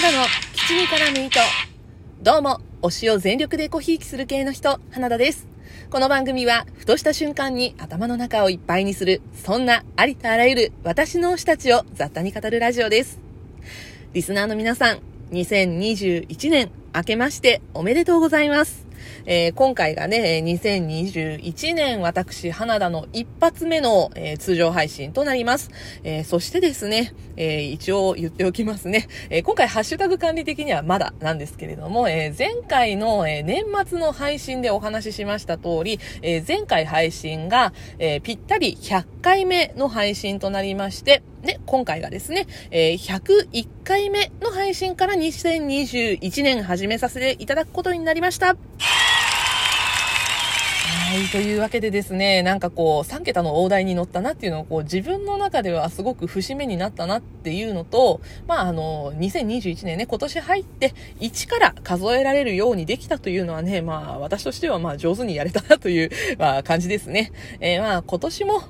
田の基地に絡む糸。どうも、推しを全力でコひいきする系の人、花田です。この番組は、ふとした瞬間に頭の中をいっぱいにする、そんなありとあらゆる私の推したちを雑多に語るラジオです。リスナーの皆さん、2021年明けましておめでとうございます。えー今回がね、2021年私、花田の一発目の、えー通常配信となります。えーそしてですね、え一応言っておきますね。え今回ハッシュタグ管理的にはまだなんですけれども、え前回の、え年末の配信でお話ししました通り、え前回配信が、えぴったり100回目の配信となりまして、で、今回がですね、え101回目の配信から2021年始めさせていただくことになりました。い、というわけでですね、なんかこう、3桁の大台に乗ったなっていうのを、こう、自分の中ではすごく節目になったなっていうのと、まあ、あの、2021年ね、今年入って1から数えられるようにできたというのはね、まあ、私としてはまあ、上手にやれたなという、まあ、感じですね。えーまあ、今年も、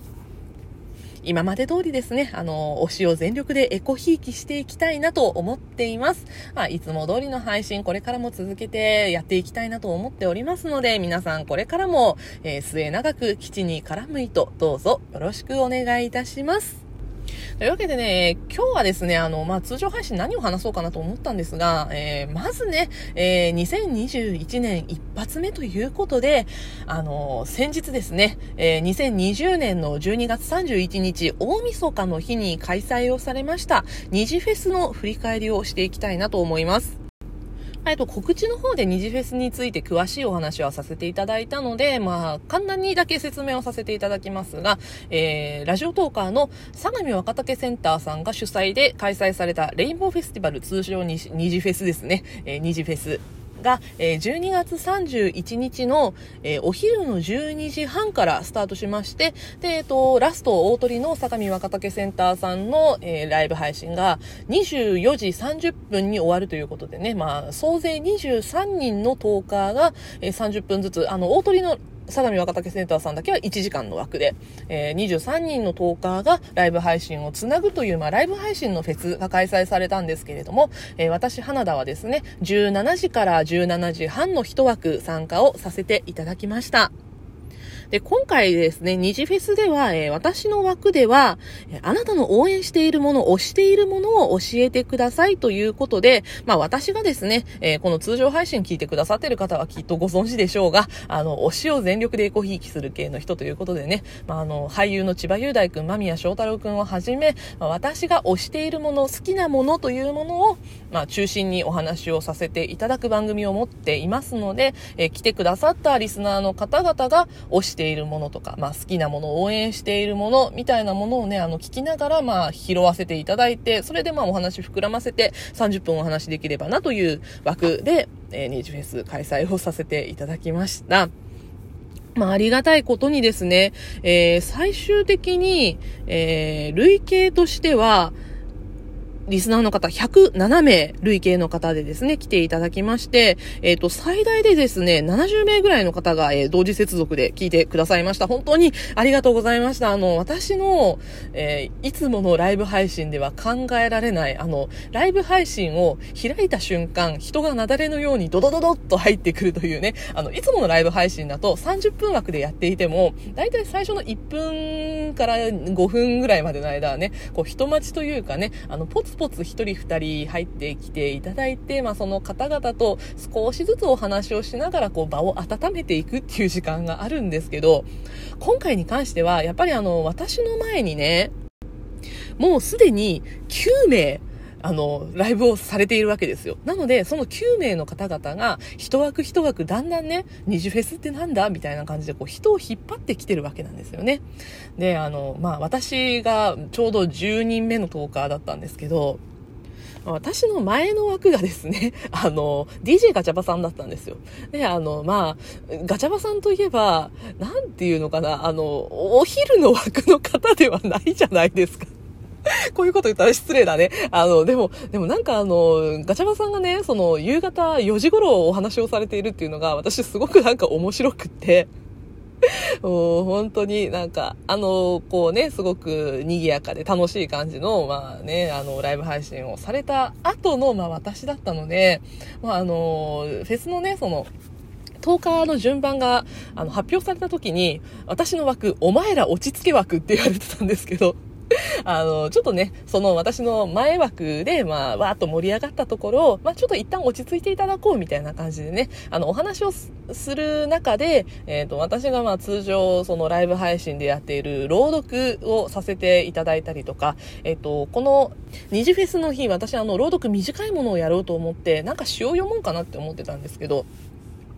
今まで通りですね、あの、推しを全力でエコひいきしていきたいなと思っています。まあ、いつも通りの配信、これからも続けてやっていきたいなと思っておりますので、皆さんこれからも、えー末永く基地に絡む糸、どうぞよろしくお願いいたします。というわけでね、今日はですね、あの、まあ、通常配信何を話そうかなと思ったんですが、えーまずね、えー2021年一発目ということで、あの、先日ですね、えー2020年の12月31日、大晦日の日に開催をされました、二次フェスの振り返りをしていきたいなと思います。えっと、告知の方で二次フェスについて詳しいお話はさせていただいたので、まあ、簡単にだけ説明をさせていただきますが、えー、ラジオトーカーの相模若竹センターさんが主催で開催されたレインボーフェスティバル、通称二次フェスですね、えー二次フェス。が、えー12月31日の、えーお昼の12時半からスタートしまして、で、えっ、と、ラスト大鳥の相模若竹センターさんの、えーライブ配信が24時30分に終わるということでね、まあ、総勢23人のトーカーが、えー30分ずつ、あの、大鳥の相模若竹センターさんだけは1時間の枠で、えー23人のトーカーがライブ配信をつなぐという、まあ、ライブ配信のフェスが開催されたんですけれども、えー私、花田はですね、17時から17時半の一枠参加をさせていただきました。で、今回ですね、二次フェスでは、えー私の枠では、あなたの応援しているもの、推しているものを教えてくださいということで、まあ私がですね、えーこの通常配信聞いてくださってる方はきっとご存知でしょうが、あの、推しを全力でエコひいきする系の人ということでね、まああの、俳優の千葉雄大くん、間宮祥太郎くんをはじめ、まあ私が推しているもの、好きなものというものを、まあ中心にお話をさせていただく番組を持っていますので、えー来てくださったリスナーの方々が推しているものとか、まあ好きなもの応援しているものみたいなものをね、あの聞きながらまあ拾わせていただいて、それでまあお話膨らませて30分お話できればなという枠で、えー、ニージフェス開催をさせていただきました。まあ、ありがたいことにですね、えー最終的に、えー累計としては、リスナーの方107名累計の方でですね、来ていただきまして、えっ、と、最大でですね、70名ぐらいの方が、えー同時接続で聞いてくださいました。本当にありがとうございました。あの、私の、えーいつものライブ配信では考えられない、あの、ライブ配信を開いた瞬間、人が雪崩のようにドドドドッと入ってくるというね、あの、いつものライブ配信だと30分枠でやっていても、だいたい最初の1分から5分ぐらいまでの間はね、こう人待ちというかね、あの、ポツポツ1人二人入ってきていただいて、まあその方々と少しずつお話をしながらこう場を温めていくっていう時間があるんですけど、今回に関しては、やっぱりあの、私の前にね、もうすでに9名、あの、ライブをされているわけですよ。なので、その9名の方々が、一枠一枠だんだんね、二次フェスってなんだ？みたいな感じで、こう、人を引っ張ってきてるわけなんですよね。で、あの、まあ、私がちょうど10人目のトーカーだったんですけど、私の前の枠がですね、あの、DJ ガチャバさんだったんですよ。で、あの、まあ、ガチャバさんといえば、なんていうのかな、あの、お昼の枠の方ではないじゃないですか。こういうこと言ったら失礼だね。あの、でも、でもなんかあの、ガチャバさんがね、その、夕方4時頃お話をされているっていうのが、私すごくなんか面白くって、もう本当になんか、あの、こうね、すごく賑やかで楽しい感じの、まあね、あの、ライブ配信をされた後の、まあ私だったので、まああの、フェスのね、その、10日の順番があの発表された時に、私の枠、お前ら落ち着け枠って言われてたんですけど、あの、ちょっとね、その私の前枠で、まあ、わーっと盛り上がったところ、まあ、ちょっと一旦落ち着いていただこうみたいな感じでね、あの、お話をする中で、えっ、ー、と、私がまあ通常、そのライブ配信でやっている朗読をさせていただいたりとか、えっ、ー、と、この二次フェスの日、私あの、朗読短いものをやろうと思って、なんか詩を読もうかなって思ってたんですけど、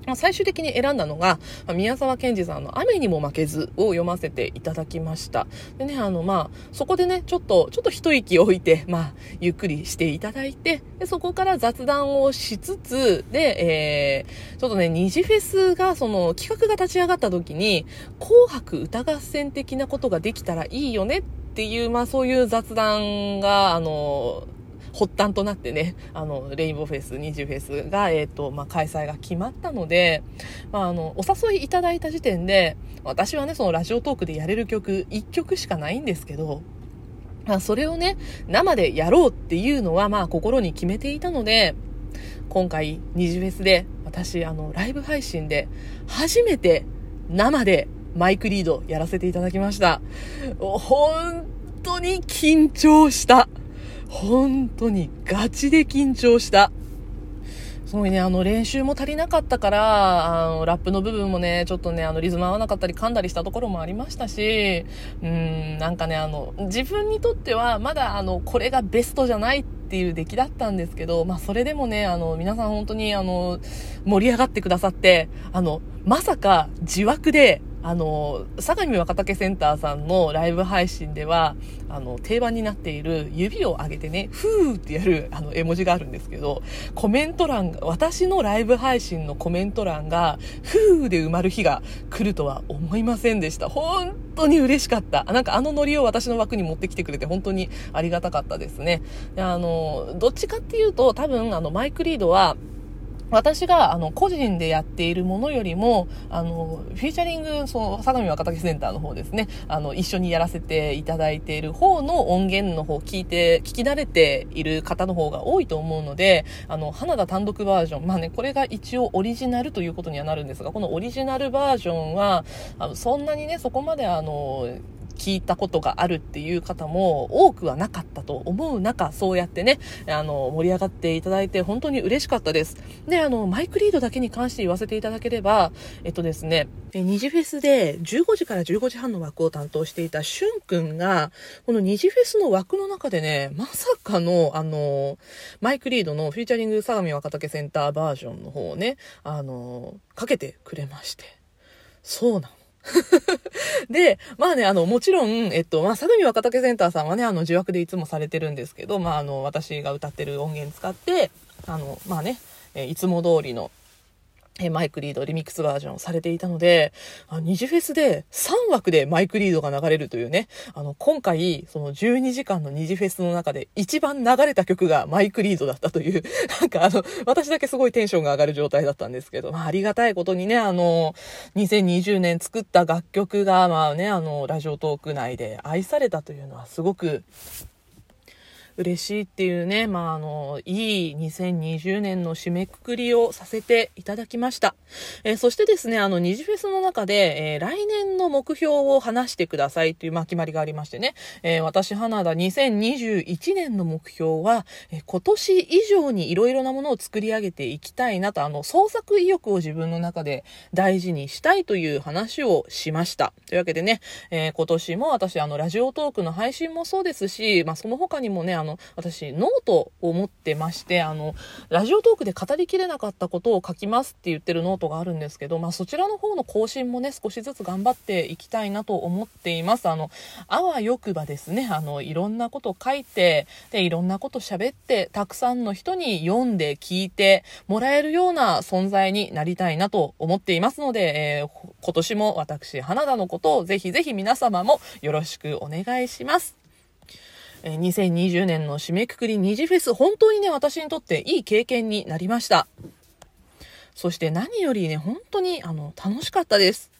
まあ、最終的に選んだのが、ま、宮沢賢治さんの雨にも負けずを読ませていただきました。でね、あの、まあ、そこでね、ちょっと、ちょっと一息置いて、まあ、ゆっくりしていただいて、でそこから雑談をしつつ、で、えー、ちょっとね、二次フェスが、その、企画が立ち上がった時に、紅白歌合戦的なことができたらいいよねっていう、まあ、そういう雑談が、あの、発端となってね、あの、レインボーフェス、二次フェスが、えっ、ー、と、まあ、開催が決まったので、まあ、あの、お誘いいただいた時点で、私はね、そのラジオトークでやれる曲、1曲しかないんですけど、まあ、それをね、生でやろうっていうのは、まあ、心に決めていたので、今回、二次フェスで、私、あの、ライブ配信で、初めて、生で、マイクリードやらせていただきました。本当に緊張した。本当にガチで緊張した。すごいね、あの、練習も足りなかったから、あの、ラップの部分もね、ちょっとね、あの、リズム合わなかったり噛んだりしたところもありましたし、うん、なんかね、あの、自分にとっては、まだ、あの、これがベストじゃないっていう出来だったんですけど、まあ、それでもね、あの、皆さん本当に、あの、盛り上がってくださって、あの、まさか自枠で、あの、相模若竹センターさんのライブ配信では、あの、定番になっている指を上げてね、ふーってやる、あの、絵文字があるんですけど、コメント欄が、私のライブ配信のコメント欄が、ふーで埋まる日が来るとは思いませんでした。本当に嬉しかった。なんかあのノリを私の枠に持ってきてくれて本当にありがたかったですね。あの、どっちかっていうと、多分、あの、マイクリードは、私が、あの、個人でやっているものよりも、あの、フィーチャリング、その、相模若竹センターの方ですね、あの、一緒にやらせていただいている方の音源の方、聞いて、聞き慣れている方の方が多いと思うので、あの、花田単独バージョン、まあね、これが一応オリジナルということにはなるんですが、このオリジナルバージョンは、あのそんなにね、そこまであの、聞いたことがあるっていう方も多くはなかったと思う中、そうやってね、あの、盛り上がっていただいて本当に嬉しかったです。で、あの、マイクリードだけに関して言わせていただければ、えっとですね、二次フェスで15時から15時半の枠を担当していたしゅんくんが、この二次フェスの枠の中でね、まさかの、あの、マイクリードのフィーチャリング相模若竹センターバージョンの方をね、あの、かけてくれまして。そうなの。で、まあね、あの、もちろん、えっと、まあ、相模若竹センターさんはね、あの、受話でいつもされてるんですけど、まあ、あの、私が歌ってる音源使って、あの、まあね、えいつも通りの、マイクリードリミックスバージョンされていたので、あ二次フェスで3枠でマイクリードが流れるというね、あの、今回、その12時間の二次フェスの中で一番流れた曲がマイクリードだったという、なんかあの、私だけすごいテンションが上がる状態だったんですけど、まあ、ありがたいことにね、あの、2020年作った楽曲が、まあね、あの、ラジオトーク内で愛されたというのはすごく嬉しいっていうね、まあ、あの、いい2020年の締めくくりをさせていただきました。えー、そしてですね、あの、二次フェスの中で、えー、来年の目標を話してくださいという、まあ、決まりがありましてね、えー、私、花田2021年の目標は、え今年以上にいろいろなものを作り上げていきたいなと、あの、創作意欲を自分の中で大事にしたいという話をしました。というわけでね、え今年も私、あの、ラジオトークの配信もそうですし、まあ、その他にもね、あの、私、ノートを持ってまして、あの、ラジオトークで語りきれなかったことを書きますって言ってるノートがあるんですけど、まあ、そちらの方の更新もね、少しずつ頑張っていきたいなと思っています。あの、あわよくばですね、あの、いろんなこと書いて、で、いろんなこと喋って、たくさんの人に読んで聞いてもらえるような存在になりたいなと思っていますので、えー、今年も私、花田のことをぜひぜひ皆様もよろしくお願いします。え2020年の締めくくり二次フェス、本当にね、私にとっていい経験になりました。そして何よりね、本当に、あの、楽しかったです。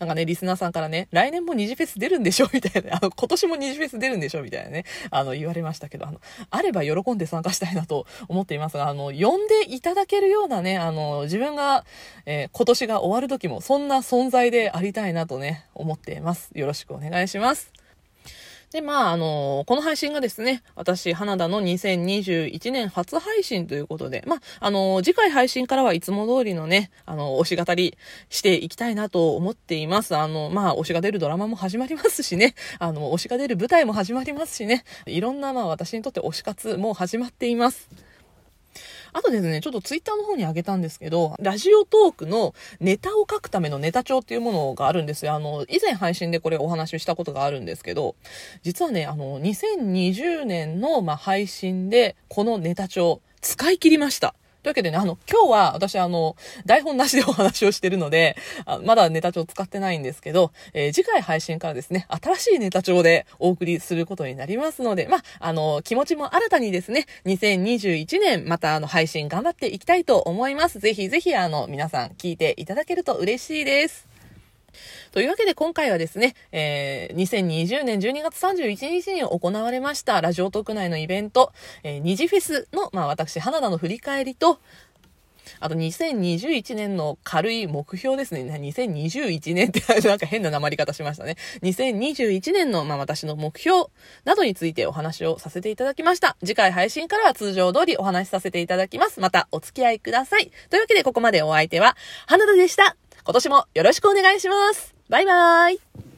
なんかね、リスナーさんからね、来年も二次フェス出るんでしょ？みたいな、あの、今年も二次フェス出るんでしょ？みたいなね、あの、言われましたけど、あの、あれば喜んで参加したいなと思っていますが、あの、呼んでいただけるようなね、あの、自分が、えー、今年が終わる時も、そんな存在でありたいなとね、思っています。よろしくお願いします。で、まあ、あの、この配信がですね、私、花田の2021年初配信ということで、まあ、あの、次回配信からはいつも通りのね、あの、推し語りしていきたいなと思っています。あの、まあ、推しが出るドラマも始まりますしね、あの、推しが出る舞台も始まりますしね、いろんな、まあ、私にとって推し活も始まっています。あとですね、ちょっとツイッターの方にあげたんですけど、ラジオトークのネタを書くためのネタ帳っていうものがあるんですよ。あの、以前配信でこれお話ししたことがあるんですけど、実はね、あの、2020年の、ま、配信で、このネタ帳、使い切りました。というわけでね、あの、今日は私あの、台本なしでお話をしてるので、あまだネタ帳使ってないんですけど、えー、次回配信からですね、新しいネタ帳でお送りすることになりますので、まあ、あの、気持ちも新たにですね、2021年またあの、配信頑張っていきたいと思います。ぜひぜひあの、皆さん聞いていただけると嬉しいです。というわけで今回はですね、えー、2020年12月31日に行われましたラジオ特内のイベント、えー、二次フェスの、まあ私、花田の振り返りと、あと2021年の軽い目標ですね。2021年って なんか変な鉛り方しましたね。2021年のまあ私の目標などについてお話をさせていただきました。次回配信からは通常通りお話しさせていただきます。またお付き合いください。というわけでここまでお相手は花田でした。今年もよろしくお願いします。バイバーイ。